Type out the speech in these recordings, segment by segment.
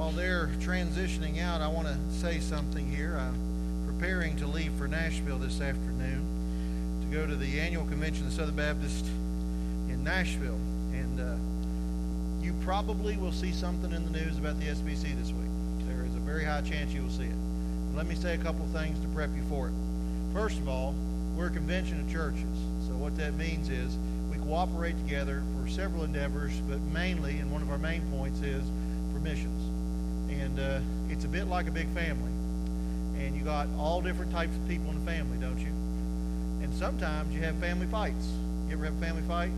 while they're transitioning out, I want to say something here. I'm preparing to leave for Nashville this afternoon to go to the annual convention of the Southern Baptist in Nashville. And uh, you probably will see something in the news about the SBC this week. There is a very high chance you will see it. Let me say a couple of things to prep you for it. First of all, we're a convention of churches. So what that means is we cooperate together for several endeavors, but mainly, and one of our main points is for missions. And uh, it's a bit like a big family. And you got all different types of people in the family, don't you? And sometimes you have family fights. You ever have a family fight?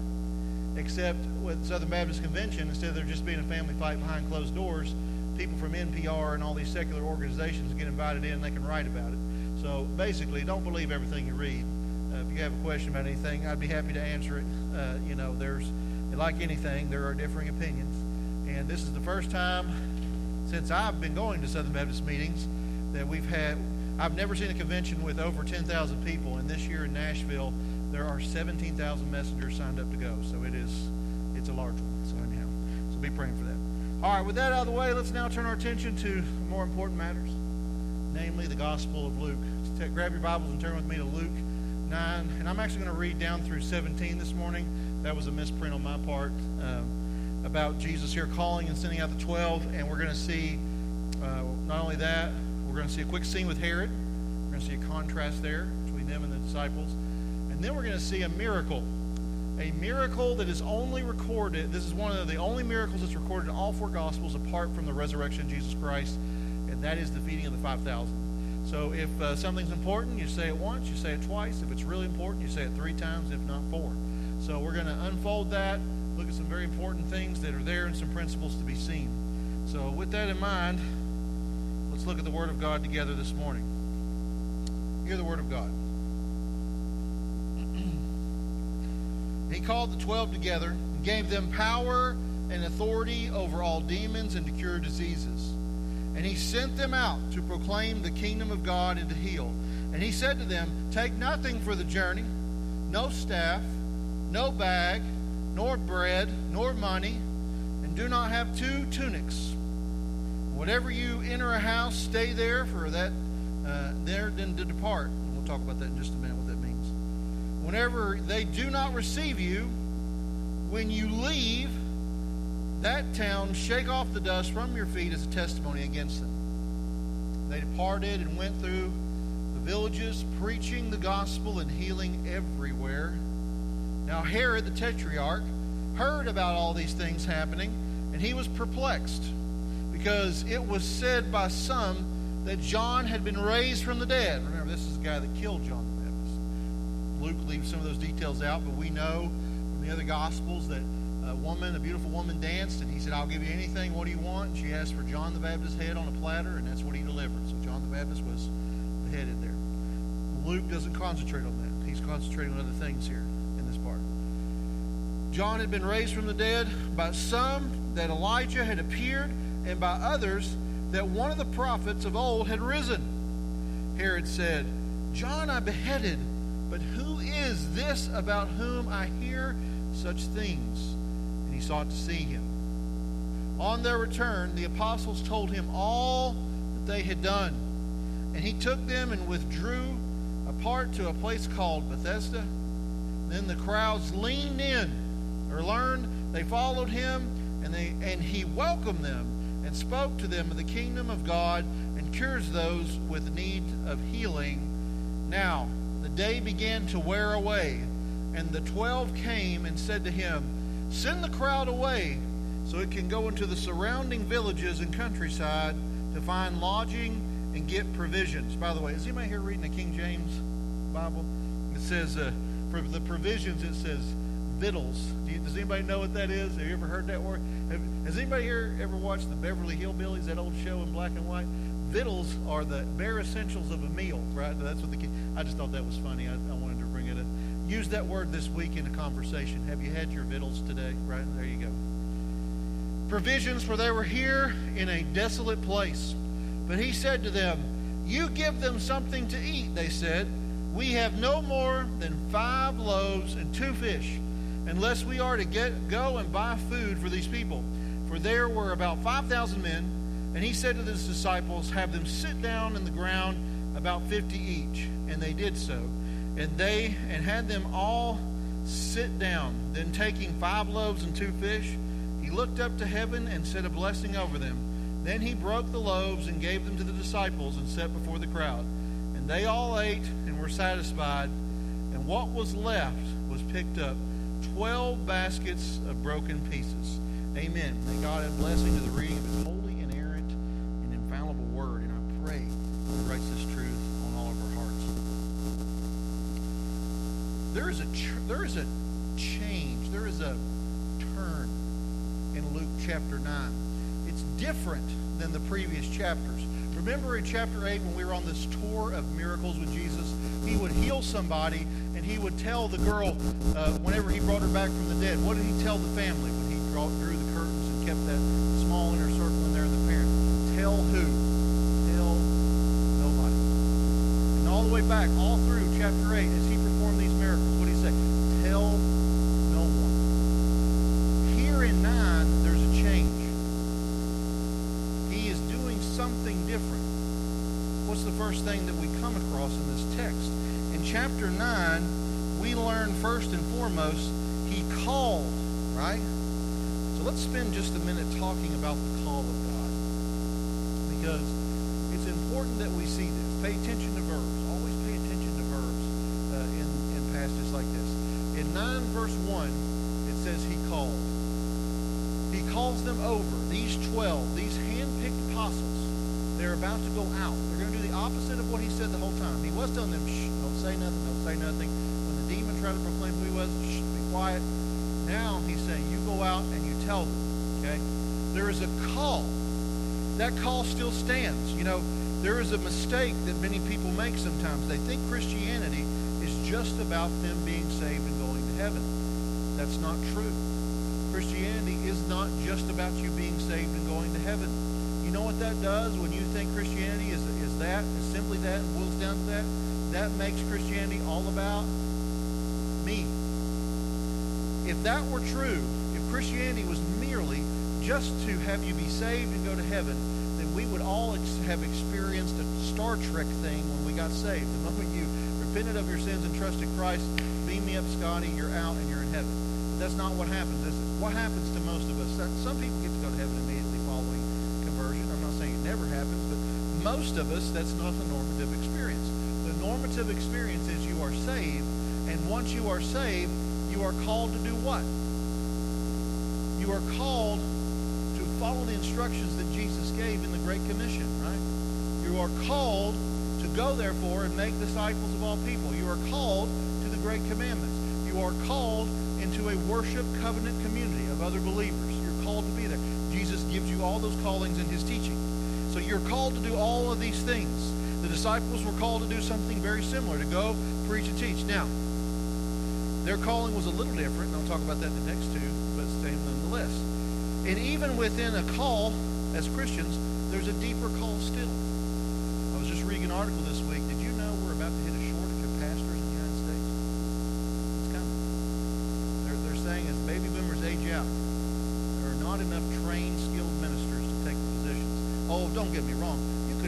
Except with Southern Baptist Convention, instead of there just being a family fight behind closed doors, people from NPR and all these secular organizations get invited in and they can write about it. So basically, don't believe everything you read. Uh, if you have a question about anything, I'd be happy to answer it. Uh, you know, there's, like anything, there are differing opinions. And this is the first time since I've been going to Southern Baptist meetings that we've had. I've never seen a convention with over 10,000 people, and this year in Nashville, there are 17,000 messengers signed up to go. So it is, it's a large one. So anyhow, so be praying for that. All right, with that out of the way, let's now turn our attention to more important matters, namely the Gospel of Luke. Grab your Bibles and turn with me to Luke 9. And I'm actually going to read down through 17 this morning. That was a misprint on my part um, about Jesus here calling and sending out the 12. And we're going to see uh, not only that, we're going to see a quick scene with Herod. We're going to see a contrast there between them and the disciples. And then we're going to see a miracle. A miracle that is only recorded. This is one of the only miracles that's recorded in all four Gospels apart from the resurrection of Jesus Christ. And that is the feeding of the 5,000. So if uh, something's important, you say it once, you say it twice. If it's really important, you say it three times, if not four. So we're going to unfold that, look at some very important things that are there and some principles to be seen. So with that in mind, let's look at the Word of God together this morning. Hear the Word of God. he called the twelve together and gave them power and authority over all demons and to cure diseases. And he sent them out to proclaim the kingdom of God and to heal. And he said to them, Take nothing for the journey, no staff, no bag, nor bread, nor money, and do not have two tunics. Whatever you enter a house, stay there for that uh, there then to depart. We'll talk about that in just a minute, what that means. Whenever they do not receive you, when you leave, that town shake off the dust from your feet as a testimony against them. They departed and went through the villages, preaching the gospel and healing everywhere. Now, Herod the Tetrarch heard about all these things happening, and he was perplexed because it was said by some that John had been raised from the dead. Remember, this is the guy that killed John the Baptist. Luke leaves some of those details out, but we know from the other Gospels that a woman, a beautiful woman, danced, and he said, I'll give you anything. What do you want? And she asked for John the Baptist's head on a platter, and that's what he delivered. So John the Baptist was beheaded there. Luke doesn't concentrate on that. He's concentrating on other things here. John had been raised from the dead by some that Elijah had appeared, and by others that one of the prophets of old had risen. Herod said, John I beheaded, but who is this about whom I hear such things? And he sought to see him. On their return, the apostles told him all that they had done. And he took them and withdrew apart to a place called Bethsaida. Then the crowds leaned in or learned. They followed him, and, they, and he welcomed them and spoke to them of the kingdom of God and cures those with need of healing. Now, the day began to wear away, and the twelve came and said to him, Send the crowd away so it can go into the surrounding villages and countryside to find lodging and get provisions. By the way, is anybody here reading the King James Bible? It says, uh, for the provisions, it says victuals. Do you, does anybody know what that is? Have you ever heard that word? Have, has anybody here ever watched the Beverly Hillbillies, that old show in black and white? Victuals are the bare essentials of a meal, right? That's what the I just thought that was funny. I, I wanted to bring it up. Use that word this week in a conversation. Have you had your victuals today? Right there you go. Provisions, for they were here in a desolate place. But he said to them, You give them something to eat, they said. We have no more than five loaves and two fish, unless we are to get go and buy food for these people. For there were about five thousand men. And he said to his disciples, Have them sit down in the ground about fifty each. And they did so. And they and had them all sit down. Then taking five loaves and two fish, he looked up to heaven and said a blessing over them. Then he broke the loaves and gave them to the disciples and set before the crowd. And they all ate and were satisfied. And what was left was picked up twelve baskets of broken pieces. Amen. May God add blessing to the reading of his holy, inerrant, and infallible word. And I pray he writes this truth on all of our hearts. There is a there is a change. There is a turn in Luke chapter 9. It's different than the previous chapters. Remember in chapter 8 when we were on this tour of miracles with Jesus? He would heal somebody and he would tell the girl, uh, whenever he brought her back from the dead, what did he tell the family when he drew, the curtains and kept that small inner circle in there and the parents? Tell who? Tell nobody. And all the way back, all through chapter 8, as he performed these miracles, what did he say? Tell no one. Here in 9, there's a change. He is doing something different. What's the first thing that we come across in this text? Chapter 9, we learn first and foremost, he called, right? So let's spend just a minute talking about the call of God. Because it's important that we see this. Pay attention to verbs. Always pay attention to verbs uh, in, in passages like this. In 9 verse 1, it says he called. He calls them over, these 12, these hand-picked apostles. They're about to go out. They're going to do the opposite of what he said the whole time. He was telling them, shh, say nothing, don't say nothing. When the demon tried to proclaim who he was, shh, be quiet. Now he's saying, you go out and you tell them. Okay? There is a call. That call still stands. You know, there is a mistake that many people make sometimes. They think Christianity is just about them being saved and going to heaven. That's not true. Christianity is not just about you being saved and going to heaven. You know what that does when you think Christianity is, is that, is simply that, boils down to that? That makes Christianity all about me. If that were true, if Christianity was merely just to have you be saved and go to heaven, then we would all ex- have experienced a Star Trek thing when we got saved. The moment you repented of your sins and trusted Christ, beam me up, Scotty, you're out and you're in heaven. But that's not what happens, is it? What happens to most of us? Some people get to go to heaven immediately following conversion. I'm not saying it never happens, but most of us, that's not the normative experience. The normative experience is you are saved, and once you are saved, you are called to do what? You are called to follow the instructions that Jesus gave in the Great Commission, right? You are called to go, therefore, and make disciples of all people. You are called to the Great Commandments. You are called into a worship covenant community of other believers. You're called to be there. Jesus gives you all those callings in his teaching. So you're called to do all of these things. The disciples were called to do something very similar, to go preach and teach. Now, their calling was a little different, and I'll talk about that in the next two, but same nonetheless. And even within a call, as Christians, there's a deeper call still. I was just reading an article this week. Did you know we're about to hit a shortage of pastors in the United States? It's coming. They're, they're saying as baby boomers age out, there are not enough trained, skilled ministers to take the positions. Oh, don't get me wrong.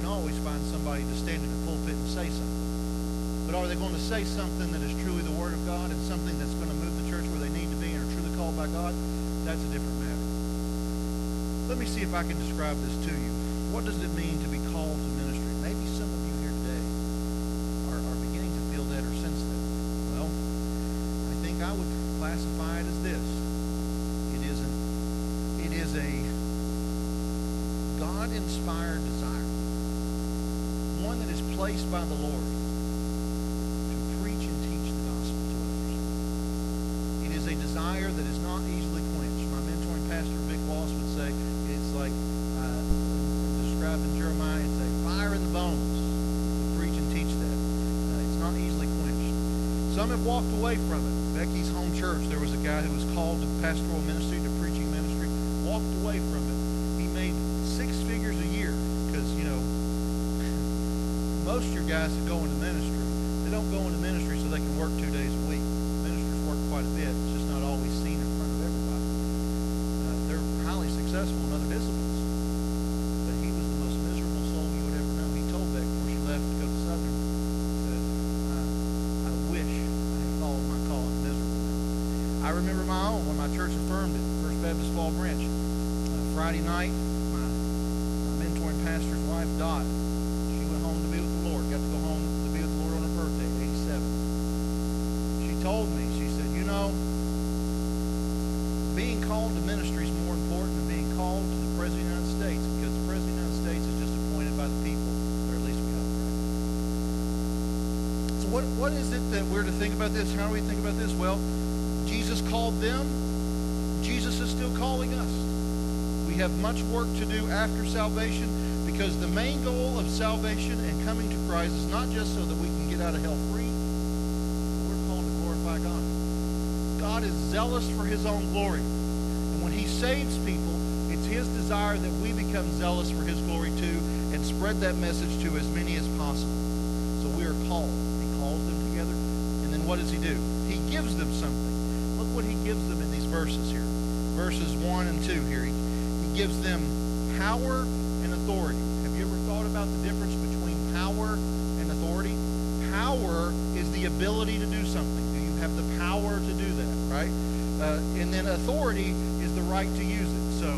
Can always find somebody to stand in the pulpit and say something. But are they going to say something that is truly the Word of God and something that's going to move the church where they need to be and are truly called by God? That's a different matter. Let me see if I can describe this to you. What does it mean to be called to ministry? Maybe some of you here today are, are beginning to feel that or sense that. Well, I think I would classify it as this. It is an it is a God-inspired desire. One that is placed by the Lord to preach and teach the gospel to others. It is a desire that is not easily quenched. My mentoring pastor, Vic Wallace, would say it's like uh, described in Jeremiah, it's a fire in the bones to preach and teach that. Uh, it's not easily quenched. Some have walked away from it. Becky's home church, there was a guy who was called to pastoral ministry, guys that go into ministry. They don't go into ministry so they can work two days a week. Ministers work quite a bit. It's just not always seen in front of everybody. Uh, they're highly successful in other disciplines. But he was the most miserable soul you would ever know. He told that before she left to go to Southern. He said, I, I wish I had followed my calling miserably. I remember my own when my church affirmed it, First Baptist Fall Branch. Uh, Friday night, my, my mentoring pastor's wife, Dot, she went home to be told me, she said, you know, being called to ministry is more important than being called to the President of the United States because the President of the United States is just appointed by the people, or at least we hope, right? So what, what is it that we're to think about this? How do we think about this? Well, Jesus called them. Jesus is still calling us. We have much work to do after salvation because the main goal of salvation and coming to Christ is not just so that we can get out of hell free. We're called to glorify God. God is zealous for his own glory. And when he saves people, it's his desire that we become zealous for his glory too and spread that message to as many as possible. So we are called. He calls them together. And then what does he do? He gives them something Look what he gives them in these verses here. Verses 1 and 2 here. He, he gives them power and authority. Have you ever thought about the difference between power and authority? Power is the ability to do something. Do you have the power to do that, right? Uh, and then authority is the right to use it. So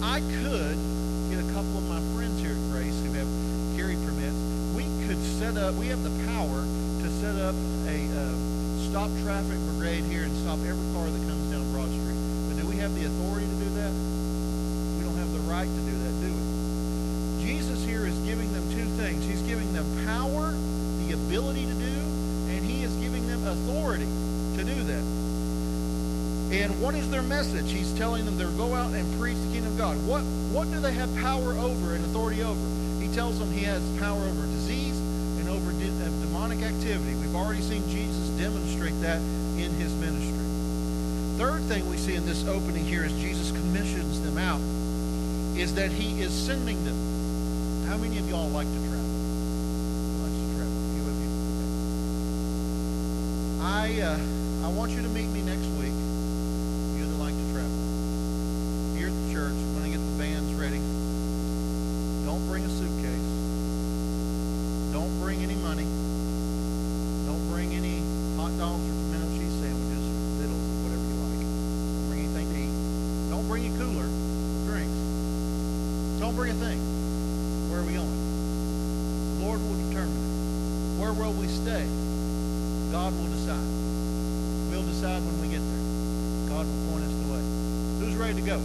I could get a couple of my friends here at Grace who have carry permits. We could set up, we have the power to set up a uh, stop traffic brigade here and stop every car that comes down Broad Street. But do we have the authority to do that? We don't have the right to do that, do we? Jesus here is giving them two things. He's giving them power, the ability to do, and he is giving them authority to do that. And what is their message? He's telling them to go out and preach the kingdom of God. What what do they have power over and authority over? He tells them he has power over disease and over de- uh, demonic activity. We've already seen Jesus demonstrate that in his ministry. Third thing we see in this opening here as Jesus commissions them out is that he is sending them. How many of y'all like to travel? Likes to travel? You. Okay. I uh, I want you to meet me next week. You that like to travel here at the church. When I get the bands ready, don't bring a suitcase. Don't bring any money. Don't bring any hot dogs or pimento cheese sandwiches, vittles, whatever you like. Don't bring anything to eat. Don't bring a cooler, drinks. Don't bring a thing. Where are we going? The Lord will determine it. Where we stay? God will decide. We'll decide when we get there. God will point us the way. Who's ready to go?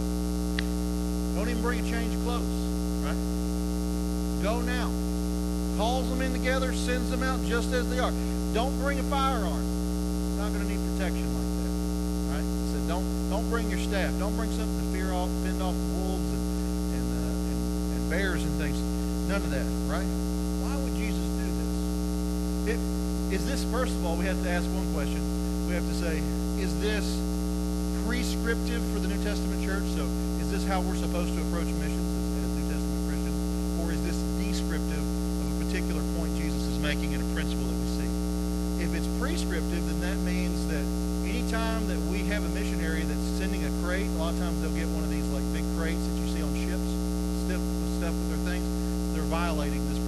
Don't even bring a change of clothes, right? Go now. Calls them in together, sends them out just as they are. Don't bring a firearm. You're not going to need protection like that, right? Said, don't don't bring your staff. Don't bring something to fear off, fend off wolves and and, uh, and and bears and things. None of that, right? Why would Jesus do this? It, is this first of all? We have to ask one question. We have to say, is this prescriptive for the New Testament church? So, is this how we're supposed to approach missions as, New Testament Christians, or is this descriptive of a particular point Jesus is making in a principle that we see? If it's prescriptive, then that means that anytime that we have a missionary that's sending a crate, a lot of times they'll get one of these like big crates that you see on ships, stuff with stuff with their things. They're violating this?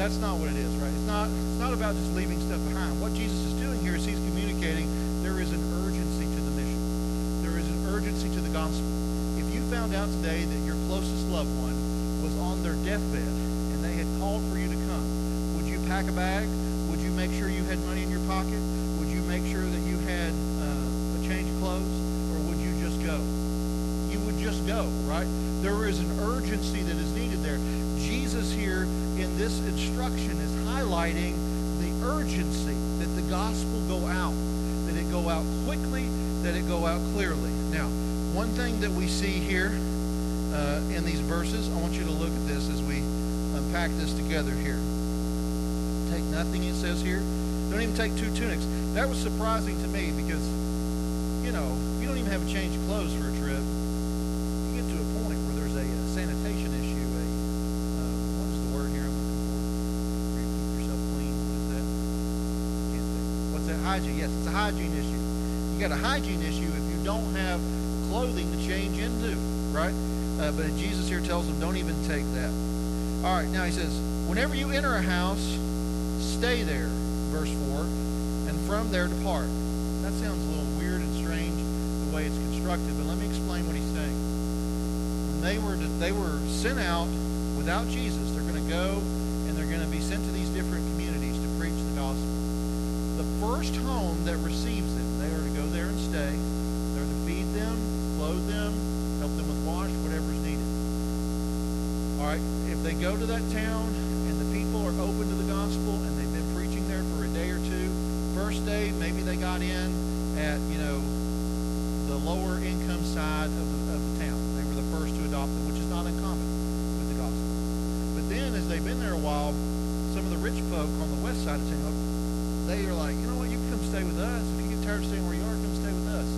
That's not what it is, right? It's not. It's not about just leaving stuff behind. What Jesus is doing here is he's communicating there is an urgency to the mission. There is an urgency to the gospel. If you found out today that your closest loved one was on their deathbed and they had called for you to come, would you pack a bag? Would you make sure you had money in your pocket? Would you make sure that you had uh, a change of clothes, or would you just go? You would just go, right? There is an urgency that is needed there. Jesus here in this instruction is highlighting the urgency that the gospel go out, that it go out quickly, that it go out clearly. Now, one thing that we see here uh, in these verses, I want you to look at this as we unpack this together here. Take nothing, it says here. Don't even take two tunics. That was surprising to me because, you know, you don't even have a change of clothes for a trip. You get to a point where there's a, a sanitation issue, a um, what is the word here I'm looking for? Where you keep yourself clean. What is that? Can't think. What's that? Hygiene. Yes, it's a hygiene issue. You got a hygiene issue if you don't have clothing to change into, right? Uh, but Jesus here tells them, don't even take that. All right, now he says, whenever you enter a house, stay there, verse 4, and from there depart. That sounds a little weird and strange the way it's constructed, but let me explain what he's saying. When they were they were sent out without Jesus, they're going to go and they're going to be sent to these different communities to preach the gospel. First home that receives them, they are to go there and stay. They're to feed them, clothe them, help them with wash, whatever's needed. All right, if they go to that town and the people are open to the gospel and they've been preaching there for a day or two, first day maybe they got in at you know the lower income side of the, of the town. They were the first to adopt it, which is not uncommon with the gospel. But then, as they've been there a while, some of the rich folk on the west side of town, they are like, you know what, you can come stay with us. If you get tired of staying where you are, come stay with us.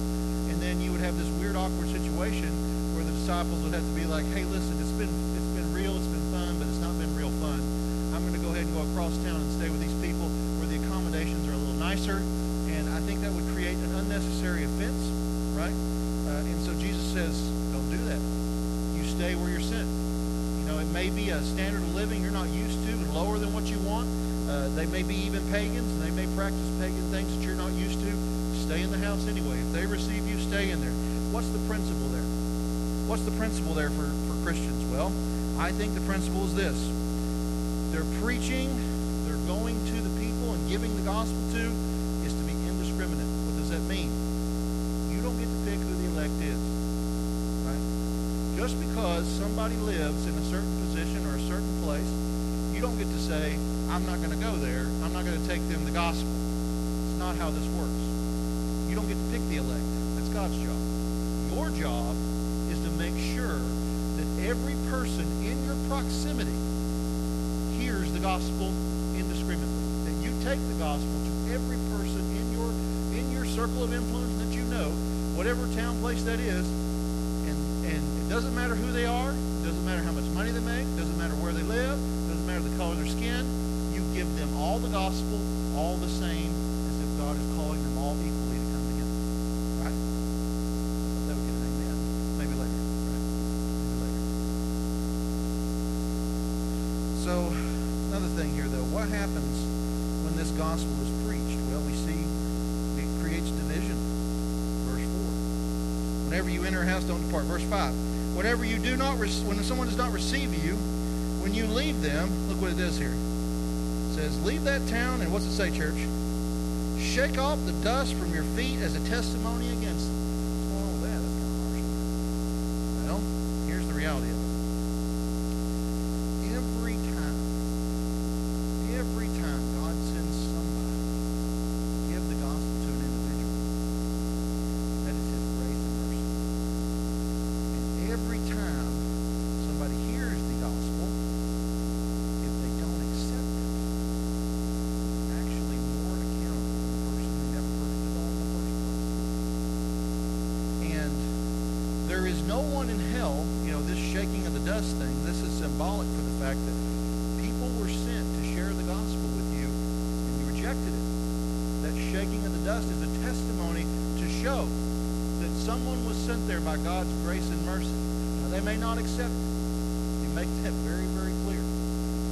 And then you would have this weird, awkward situation where the disciples would have to be like, hey, listen, it's been it's been real, it's been fun, but it's not been real fun. I'm going to go ahead and go across town and stay with these people where the accommodations are a little nicer. And I think that would create an unnecessary offense, right? Uh, and so Jesus says, don't do that. You stay where you're sent. You know, it may be a standard of living you're not used to and lower than what you want. Uh, they may be even pagans, they may practice pagan things that you're not used to. Stay in the house anyway. If they receive you, stay in there. What's the principle there? What's the principle there for, for Christians? Well, I think the principle is this. They're preaching, they're going to the people and giving the gospel to is to be indiscriminate. What does that mean? You don't get to pick who the elect is. Right? Just because somebody lives in a certain position or a certain place, don't get to say, I'm not going to go there. I'm not going to take them the gospel. It's not how this works. You don't get to pick the elect. That's God's job. Your job is to make sure that every person in your proximity hears the gospel indiscriminately. That you take the gospel to every person in your in your circle of influence that you know, whatever town place that is, and and it doesn't matter who they are, it doesn't matter how much money they make, it doesn't matter where they live, doesn't matter the color of their skin. You give them all the gospel, all the same, as if God is calling them all equally to come together. Right? That would get an amen. Maybe later. Right? Maybe later. So, another thing here, though, what happens when this gospel is preached? Well, we see it creates division. Verse 4. Whenever you enter a house, don't depart. Verse 5. Whenever you do not, when someone does not receive you, when you leave them, look what it does here. It says, Leave that town, and what's it say, church? Shake off the dust from your feet as a testimony against them. What's on with that? That's kind of harsh. Well, here's the reality of it. Every time, every time God sends somebody to give the gospel to an individual, that is His grace and mercy. And every time somebody hears the gospel, if they don't accept it, they're actually more accountable than the person who never heard it at all in the first place. And there is no one in hell, you know, this shaking of the dust thing, this is symbolic for the fact that people were sent to share the gospel with you and you rejected it. That shaking of the dust is a testimony to show that someone was sent there by God's grace and mercy. Now, they may not accept it. You make that very, very clear.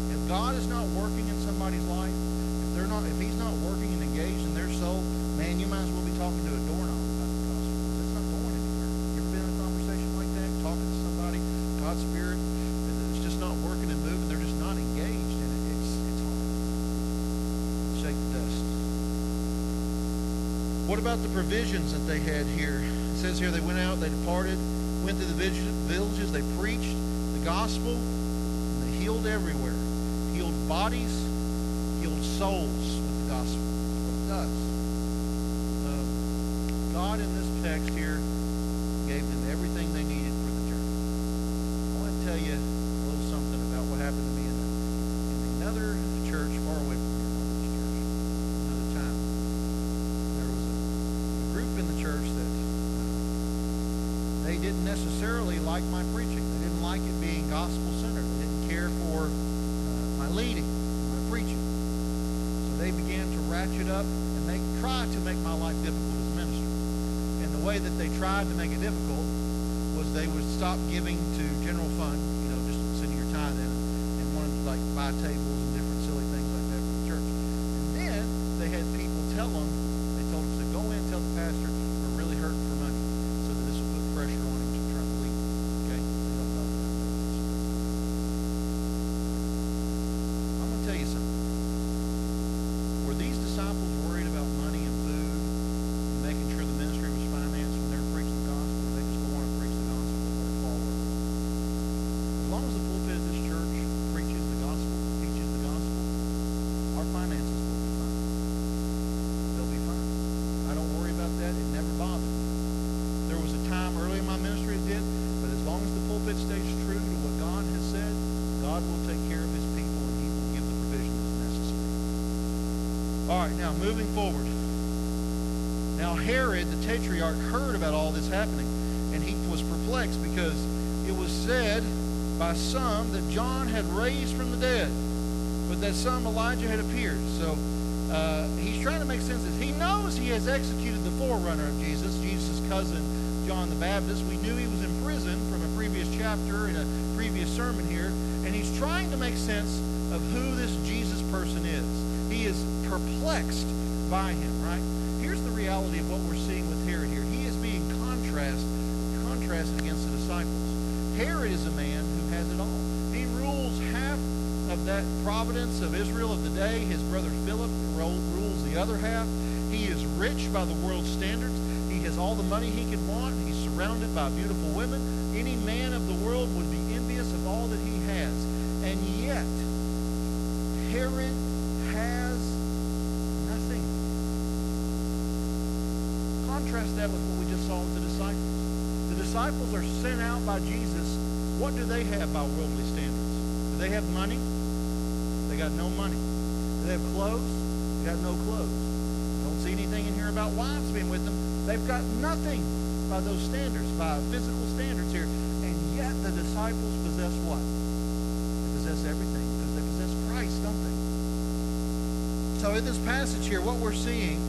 If God is not working in somebody's life, if they're not, if He's not working and engaged in their soul, man, you might as well be talking to a doorknob about the gospel. It's not going anywhere. You ever been in a conversation like that, talking to somebody, God's Spirit, and it's just not working and moving. They're just not engaged in it. It's it's hard. Shake the dust. What about the provisions that they had here? It says here they went out, they departed, went to the villages, they preached the gospel, and they healed everywhere. Healed bodies, healed souls with the gospel. It does. Um, God in this text here gave them everything they needed for the journey. I want to tell you a little something about what happened to me in, a, in another church far away from here, not this church, another time. There was a, a group in the church that uh, they didn't necessarily like my preaching. They didn't like it being gospel centered. They didn't care for uh, my leading, my preaching. So they began to ratchet up and they tried to make my life difficult as a minister. And the way that they tried to make it difficult was they would stop giving to general fund, you know, just sending your tithe in, and wanted to like buy tables and different silly things like that for the church. And then they had people tell them, they told them to go in, tell the pastor we're really hurting for money, so that this will put pressure on him to try to leave. Okay? They don't know that. I'm going to tell you something. Were these disciples worried about money and food and making sure the ministry was financed when they were preaching the gospel? Or they just go on and preach the gospel and let it fall over? As long as the pulpit of this church preaches the gospel, teaches the gospel, our finances will be fine. They'll be fine. I don't worry about that. It never bothered me. There was a time early in my ministry it did, but as long as the pulpit stays true to what God has said, God will take care of his people and he will give the provision that's necessary. All right, now moving forward. Now Herod, the tetrarch, heard about all this happening, and he was perplexed because it was said by some that John had raised from the dead, but that some Elijah had appeared. So uh, he's trying to make sense of this. He knows he has executed the forerunner of Jesus, Jesus' cousin John the Baptist. We knew he was in prison from a previous chapter in a previous sermon here, and he's trying to make sense of who this Jesus person is. He is perplexed by him, right? Here's the reality of what we're seeing with Herod here. He is being contrast, contrasted against the disciples. Herod is a man who has it all. He rules half of that providence of Israel of the day. His brother Philip rules the other half. He is rich by the world's standards. He has all the money he could want. He's surrounded by beautiful women. Any man of the world would be envious of all that he has. And yet, Herod has nothing. Contrast that with what we just saw with the disciples. The disciples are sent out by Jesus. What do they have by worldly standards? Do they have money? They got no money. Do they have clothes? They got no clothes. Don't see anything in here about wives being with them. They've got nothing by those standards, by physical standards here. And yet the disciples possess what? They possess everything because they possess Christ, don't they? So in this passage here, what we're seeing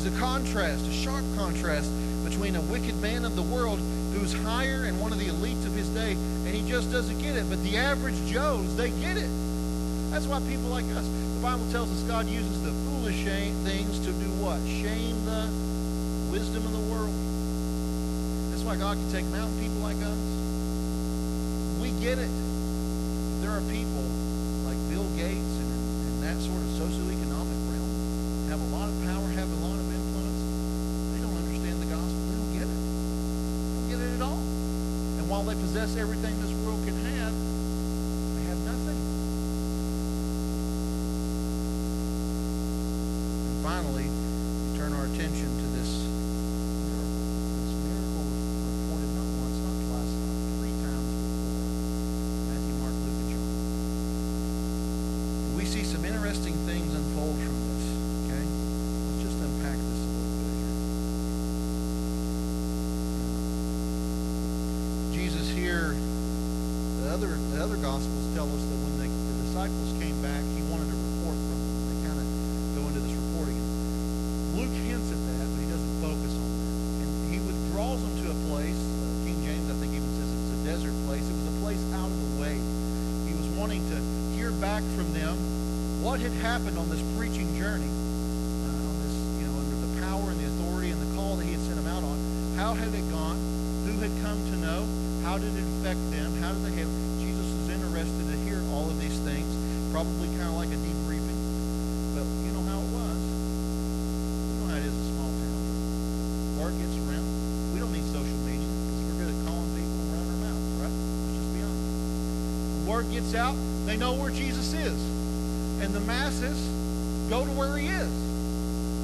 is a contrast, a sharp contrast between a wicked man of the world who's higher and one of the elites of his day, and he just doesn't get it. But the average Joes, they get it. That's why people like us, the Bible tells us God uses the foolish things to do what? Shame the wisdom of the world. That's why God can take mountain people like us. We get it. There are people like Bill Gates and, and that sort of socioeconomic realm have a lot of power, have a lot of influence. They don't understand the gospel. They don't get it. They don't get it at all. They possess everything this world can have, they have nothing. And finally, we turn our attention to this miracle. This miracle was reported not once, not twice, not three times before. Matthew, Mark, Luke, and John. We see some interesting things unfold from this. Okay? Let's just unpack this a little bit here. Jesus here, the other the other gospels tell us that when the, the disciples came back, he wanted a report from them. They kind of go into this reporting. Luke hints at that, but he doesn't focus on that. And he withdraws them to a place. Uh, King James, I think, even says it's a desert place. It was a place out of the way. He was wanting to hear back from them what had happened on this preaching journey, uh, on this, you know, under the power and the authority and the call that he had sent them out on. How had it gone? Who had come to know? How did it affect them? How did they have? Jesus was interested to hear all of these things, probably kind of like a debriefing. But you know how it was. You know how it is in small town. Word gets around. We don't need social media because we're good at calling people running our mouths, right? Let's just be honest. Word gets out. They know where Jesus is and the masses go to where he is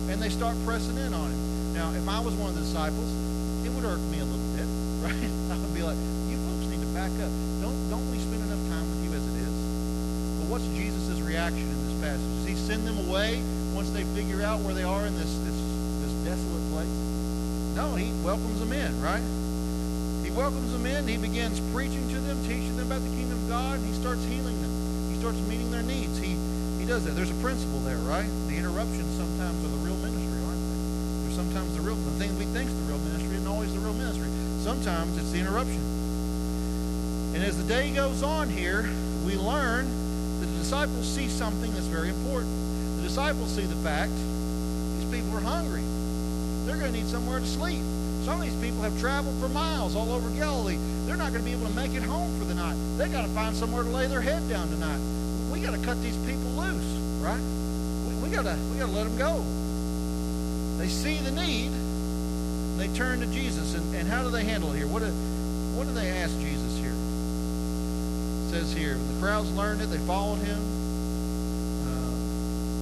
and they start pressing in on him. Now, if I was one of the disciples, it would irk me a little bit, right? I would be like, you folks need to back up. Don't don't we spend enough time with you as it is? But what's Jesus' reaction in this passage? Does he send them away once they figure out where they are in this this, this desolate place? No, he welcomes them in, right? He welcomes them in. He begins preaching to them, teaching them about the kingdom of God, and he starts healing them. He starts meeting their needs. He he does that. There's a principle there, right? The interruptions sometimes are the real ministry, aren't they? They're sometimes the real the thing we think think's the real ministry isn't always the real ministry. Sometimes it's the interruption. And as the day goes on here, we learn the disciples see something that's very important. The disciples see the fact these people are hungry. they're going to need somewhere to sleep. Some of these people have traveled for miles all over Galilee. They're not going to be able to make it home for the night. They've got to find somewhere to lay their head down tonight. We got to cut these people loose, right? We, we got to we got to let them go. They see the need. They turn to Jesus, and, and how do they handle it here? What do, what do they ask Jesus here? Says here, the crowds learned it. They followed him. Uh,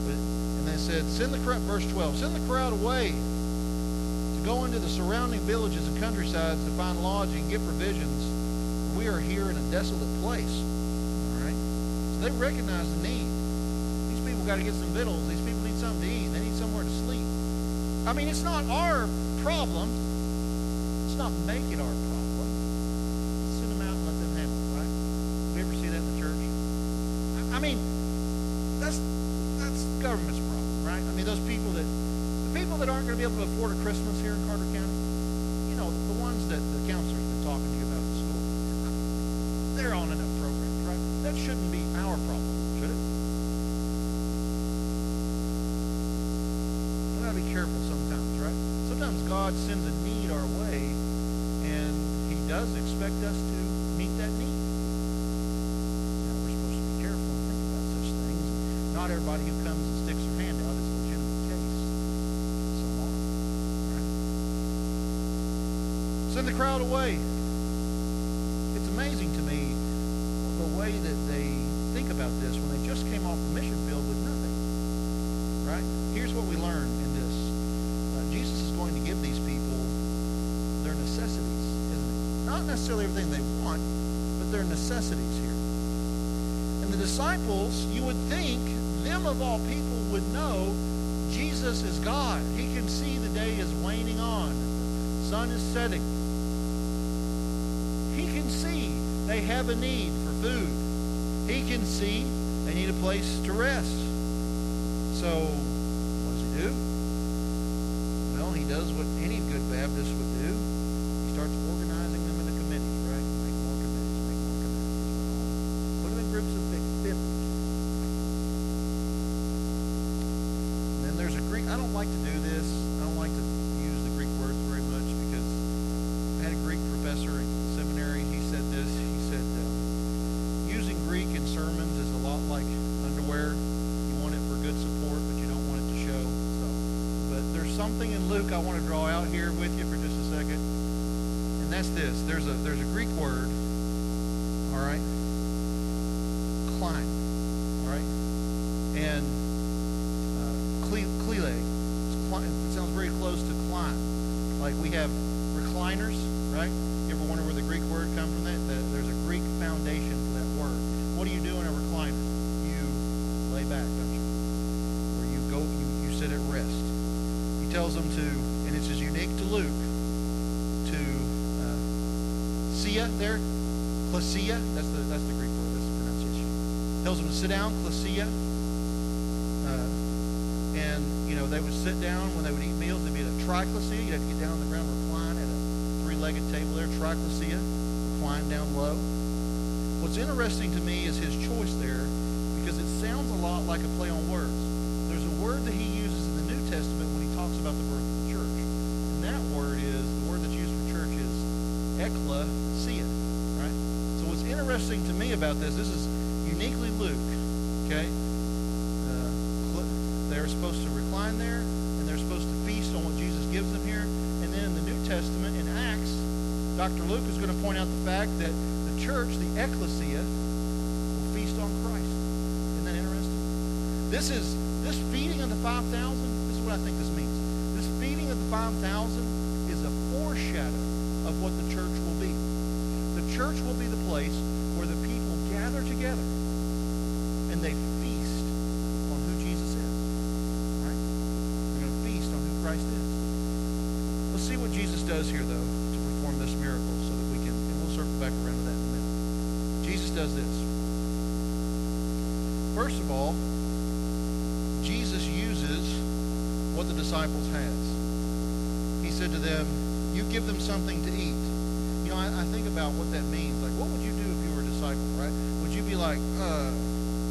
but, and they said, send the crowd, verse 12, send the crowd away to go into the surrounding villages and countrysides to find lodging and get provisions. We are here in a desolate place. All right? So they recognize the need. These people got to get some victuals. These people need something to eat. They need somewhere to sleep. I mean, it's not our problem. Let's not make it our problem. Send them out and let them handle it, right? We ever see that in the church? I mean, that's that's government's problem, right? I mean, those people that the people that aren't going to be able to afford a Christmas here in Carter County, you know, the ones that the counselor's been talking to you about at school, they're on enough programs, right? That shouldn't be our problem, should it? We gotta be careful sometimes, right? Sometimes God sends a need our way, and He does expect us to Not everybody who comes and sticks their hand out is a legitimate case. Some are. Right? Send the crowd away. It's amazing to me the way that they think about this when they just came off the mission field with nothing. Right? Here's what we learn in this. Uh, Jesus is going to give these people their necessities, isn't it? Not necessarily everything they want, but their necessities here. And the disciples, you would think, them of all people would know Jesus is God. He can see the day is waning on, the sun is setting. He can see they have a need for food. He can see they need a place to rest. So, what does he do? Well, he does what any good Baptist would do. He starts organizing them into committees, right? Make more committees, make more committees. Put them in groups of 50. And then there's a Greek, I don't like to do this. I don't like to use the Greek words very much because I had a Greek professor in seminary. He said this. He said, uh, using Greek in sermons is a lot like underwear. You want it for good support, but you don't want it to show. So, but there's something in Luke I want to draw out here with you for just a second, and that's this. There's a there's a Greek word. All right, climb. All right, and uh, cle- clele. It's cli- It sounds very close to climb. Like we have recliners, right? You ever wonder where the Greek word comes from? That there's a Greek foundation for that word. What do you do in a recliner? You lay back, don't you? Or you go, you, you sit at rest. He tells them to, and it's as unique to Luke, to uh, sia there, klesia. That's the that's the Greek word. That's the pronunciation. Tells them to sit down, klesia. Uh, and you know they would sit down when they would eat meals. They'd be at. You'd have to get down on the ground, recline at a three-legged table there, triclesia, recline down low. What's interesting to me is his choice there because it sounds a lot like a play on words. There's a word that he uses in the New Testament when he talks about the birth of the church. And that word is, the word that's used for church is ecclesia, right? So what's interesting to me about this, this is uniquely Luke, okay? Uh, they're supposed to recline there, and they're supposed to feast on what Jesus gives them here. And then in the New Testament, in Acts, Dr. Luke is going to point out the fact that the church, the ecclesia, will feast on Christ. Isn't that interesting? This is this feeding of the five thousand. This is what I think this means. This feeding of the five thousand is a foreshadow of what the church will be. The church will be the place where the people gather together and they feast on who Jesus is. Right? They're going to feast on who Christ is. Let's see what Jesus does here, though, to perform this miracle so that we can, and we'll circle back around to that in a minute. Jesus does this. First of all, Jesus uses what the disciples has. He said to them, you give them something to eat. You know, I, I think about what that means. Like, what would you do if you were a disciple, right? Would you be like, uh,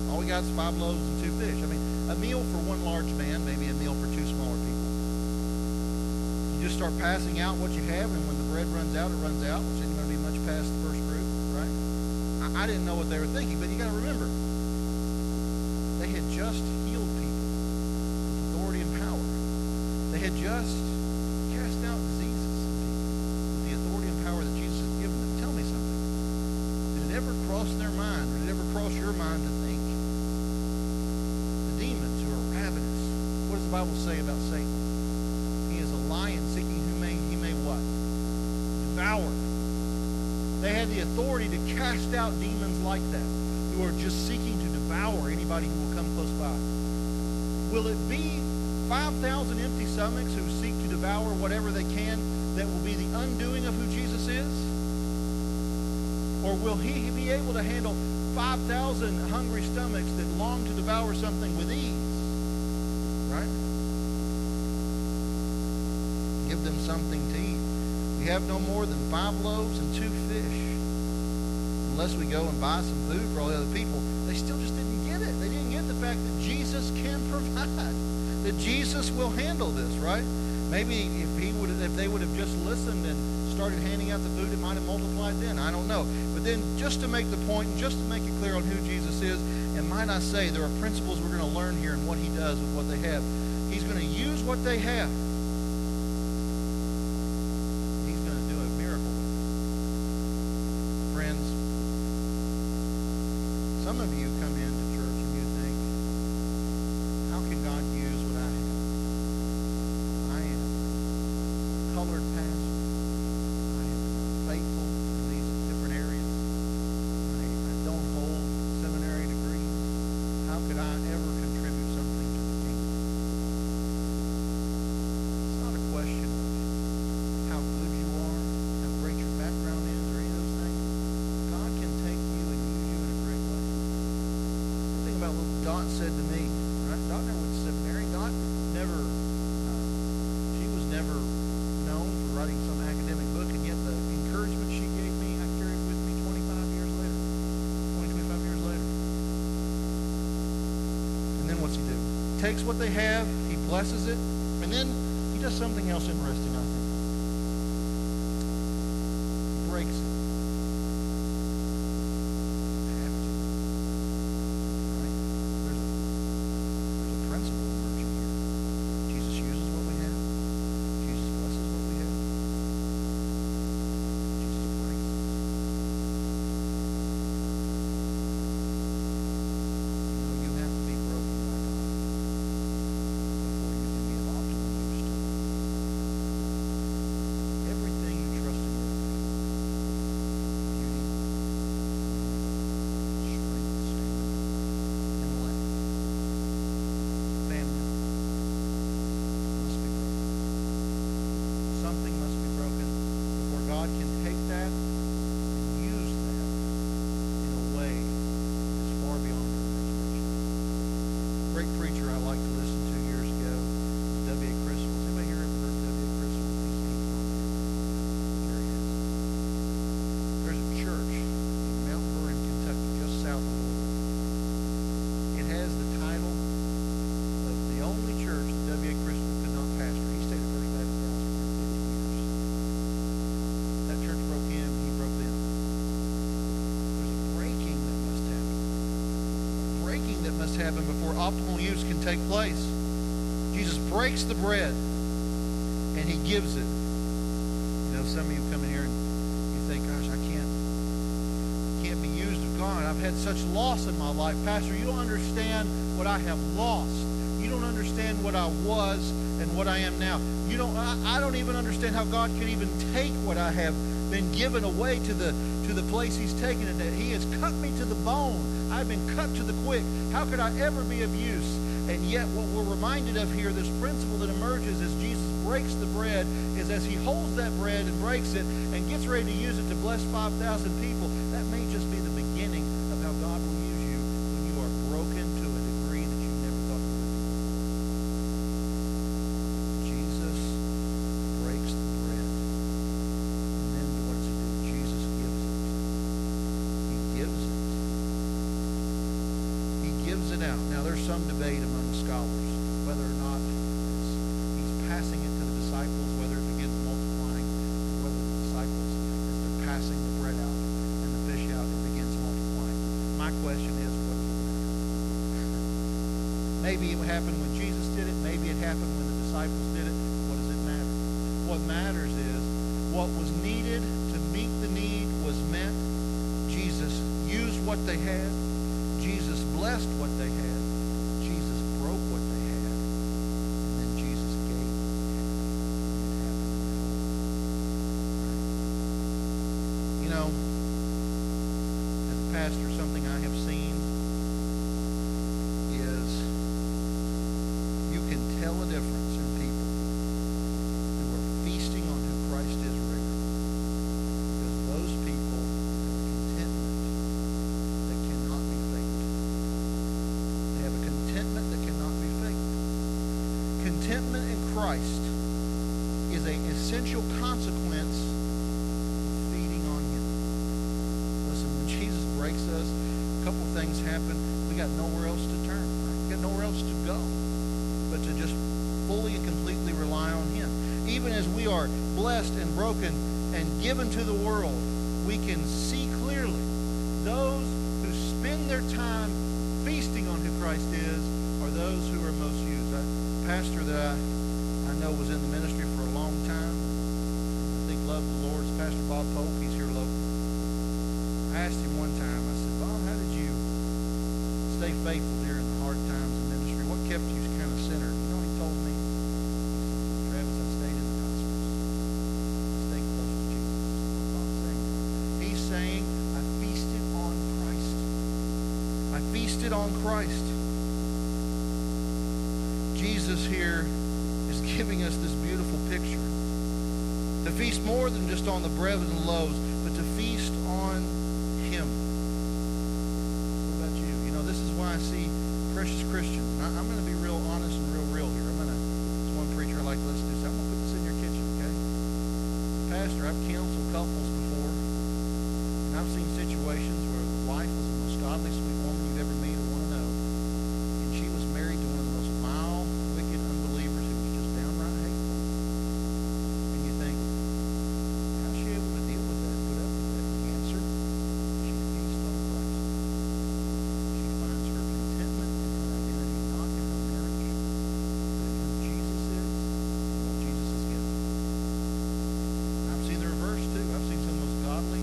all we got is five loaves and two fish? I mean, a meal for one large man, maybe a meal for two smaller people. Just start passing out what you have, and when the bread runs out, it runs out, which isn't going to be much past the first group, right? I, I didn't know what they were thinking, but you got to remember, they had just healed people with authority and power. They had just cast out diseases with the authority and power that Jesus had given them. Tell me something. Did it ever cross their mind, or did it ever cross your mind to think the demons who are ravenous? What does the Bible say about Satan? He is a lion seeking who may he may what? Devour. They had the authority to cast out demons like that, who are just seeking to devour anybody who will come close by. Will it be 5,000 empty stomachs who seek to devour whatever they can that will be the undoing of who Jesus is? Or will he be able to handle 5,000 hungry stomachs that long to devour something with ease? Right? Give them something to eat. We have no more than five loaves and two fish. Unless we go and buy some food for all the other people, they still just didn't get it. They didn't get the fact that Jesus can provide, that Jesus will handle this, right? Maybe if he would, if they would have just listened and started handing out the food, it might have multiplied then. I don't know. But then, just to make the point and just to make it clear on who Jesus is, and might I say, there are principles we're going to learn here in what he does with what they have. He's going to use what they have. He's going to do a miracle with it. Friends, some of you come into church and you think, how can God use what I have? I am a colored pastor. I am faithful in these different areas. I, I don't hold seminary degrees. How could I ever contribute something to the kingdom? It's not a question of how good you are, how great your background is, or any of those things. God can take you and use you in a great way. Think about what Dot said to me. Right? Dot never went to seminary. Dot never, uh, she was never known for writing some academic book, and yet the encouragement she gave me, I carried with me 25 years later. 20, 25 years later. And then what's he do? Takes what they have, he blesses it, and then he does something else interesting, I think. Breaks it. Have to. Right? There's a, there's a principle emerging here. Jesus uses what we have. Jesus blesses what we have. Jesus breaks it. You know, you have to be broken by God before you can be of optimal use to Him. Everything you trust in your life, beauty, strength, stamina, intellect, family, must be broken. Something must be broken before God can take that and use that in a way that's far beyond your imagination. Great preacher I liked to listen to years ago was W. A. Criswell. Has anybody here ever heard W. A. Criswell? He's he's on there. There he is. There's a church in Mount Vernon, Kentucky, just south of Louisville. It has the title of the only church that W. A. Criswell could not pastor. He stayed at First Baptist House for 50 years. That church broke in, he broke them. There's a breaking that must happen. A breaking that must happen before optimal use can take place. Jesus breaks the bread and he gives it. You know, some of you come in here and you think, gosh, I can't can't be used of God. I've had such loss in my life. Pastor, you don't understand what I have lost. You don't understand what I was and what I am now. You don't I, I don't even understand how God could even take what I have been given away to the to the place he's taken it. That he has cut me to the bone. I've been cut to the quick. How could I ever be of use? And yet what we're reminded of here, this principle that emerges as Jesus breaks the bread, is as he holds that bread and breaks it and gets ready to use it to bless 5,000 people, that may just be the beginning of how God will use you when you are broken to a degree that you never thought you would be. Jesus breaks the bread. And then what does he do? Jesus gives it. He gives it. He gives it out. Now, there's some debate among scholars whether or not he's passing it to the disciples, whether it begins multiplying, whether the disciples, as they're passing the bread out and the fish out, it begins multiplying. My question is, what does it matter? Maybe it happened when Jesus did it. Maybe it happened when the disciples did it. What does it matter? What matters is what was needed to meet the need was met. Jesus used what they had. Jesus blessed what they had. Jesus broke what they had. And then Jesus gave what they had. And it happened. You know, as a pastor, something I have seen is you can tell a difference in people who are feasting on who Christ is regularly. Because those people have a contentment that cannot be faked. They have a contentment that cannot be faked. Contentment in Christ is an essential consequence of feeding on Him. Listen, when Jesus breaks us, a couple things happen. We got nowhere else to turn. We got nowhere else to go but to just fully and completely rely on Him. Even as we are blessed and broken and given to the world, we can see clearly those who spend their time feasting on who Christ is are those who are most used. A pastor that I, I know was in the ministry for a long time, I think loved the Lord, is Pastor Bob Pope. I asked him one time, I said, Bob, how did you stay faithful during the hard times in ministry? What kept you kind of centered? You know, he told me, Travis, I stayed in the Gospels. I stayed close to Jesus. What Bob's saying. He's saying, I feasted on Christ. I feasted on Christ. Jesus here is giving us this beautiful picture. To feast more than just on the bread and loaves, but to feast on Him. What about you? You know, this is why I see precious Christians. I, I'm going to be real honest and real real here. I'm going to, as one preacher I like to listen to, say, I'm going to put this in your kitchen, okay? Pastor, I've counseled couples before, and I've seen situations where the wife was the most godly, sweet woman you'd ever meet or want to know, and she was married to one of the most vile, wicked unbelievers who was just downright hateful. And you think, how's she able to deal with that, put up with that? The answer, she feasts on Christ. She finds her contentment in her identity, not in her marriage, but in who Jesus is and what Jesus has given. And I've seen the reverse too. I've seen some of those godly,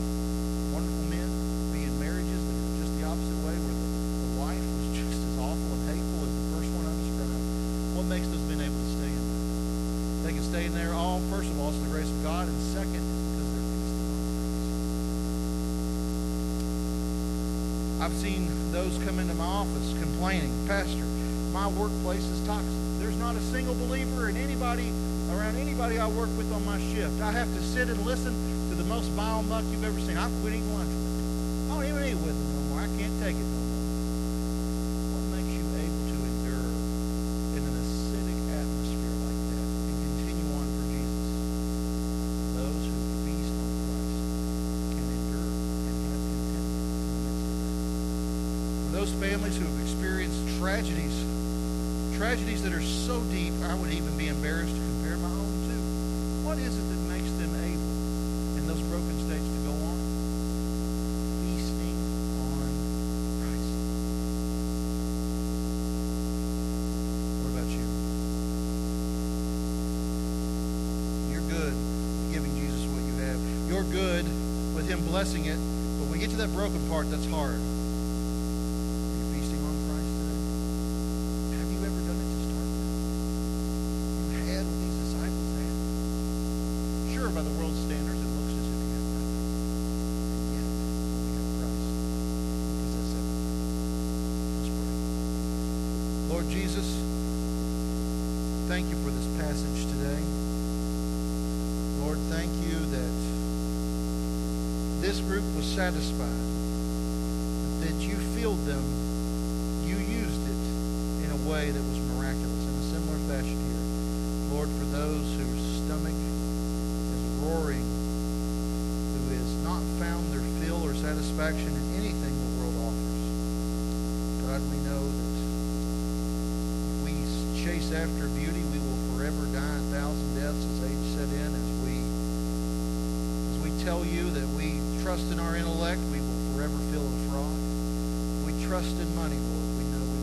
wonderful men be in marriages that are just the opposite way, where the, the wife was just as awful and hateful as the first one I described. What makes those men able to stay in there? They can stay in there all, first of all, it's the grace of God, and second, it's because they're feasting on Christ. I've seen those come into my office complaining, Pastor, my workplace is toxic. There's not a single believer in anybody around anybody I work with on my shift. I have to sit and listen to the most vile muck you've ever seen. I quit eating lunch with them. I don't even eat with them no more. I can't take it no more. What makes you able to endure in an acidic atmosphere like that and continue on for Jesus? Those who feast on Christ can endure and have contentment in the midst of that. For those families who have experienced tragedies, tragedies that are so deep, I would even be embarrassed to compare my own to. What is it that makes them able in those broken states to go on? Feasting on Christ. What about you? You're good giving Jesus what you have. You're good with Him blessing it. But when we get to that broken part, that's hard. Are you feasting on Christ today? Have you ever done it to start with? You had what these disciples had. Sure, by the world's standards, it looks as if you have nothing. And yet, when we have Christ, He gives us everything. Let's pray. Lord Jesus, thank you for this passage today. Lord, thank you that this group was satisfied, that you filled them, you used it in a way that was miraculous. In a similar fashion here, Lord, for those whose stomach is roaring, who has not found their fill or satisfaction in anything the world offers, God, we know that we chase after beauty, we will forever die a thousand deaths as age set in. As we we tell you that we trust in our intellect, we will forever feel a fraud. We trust in money, Lord. We know we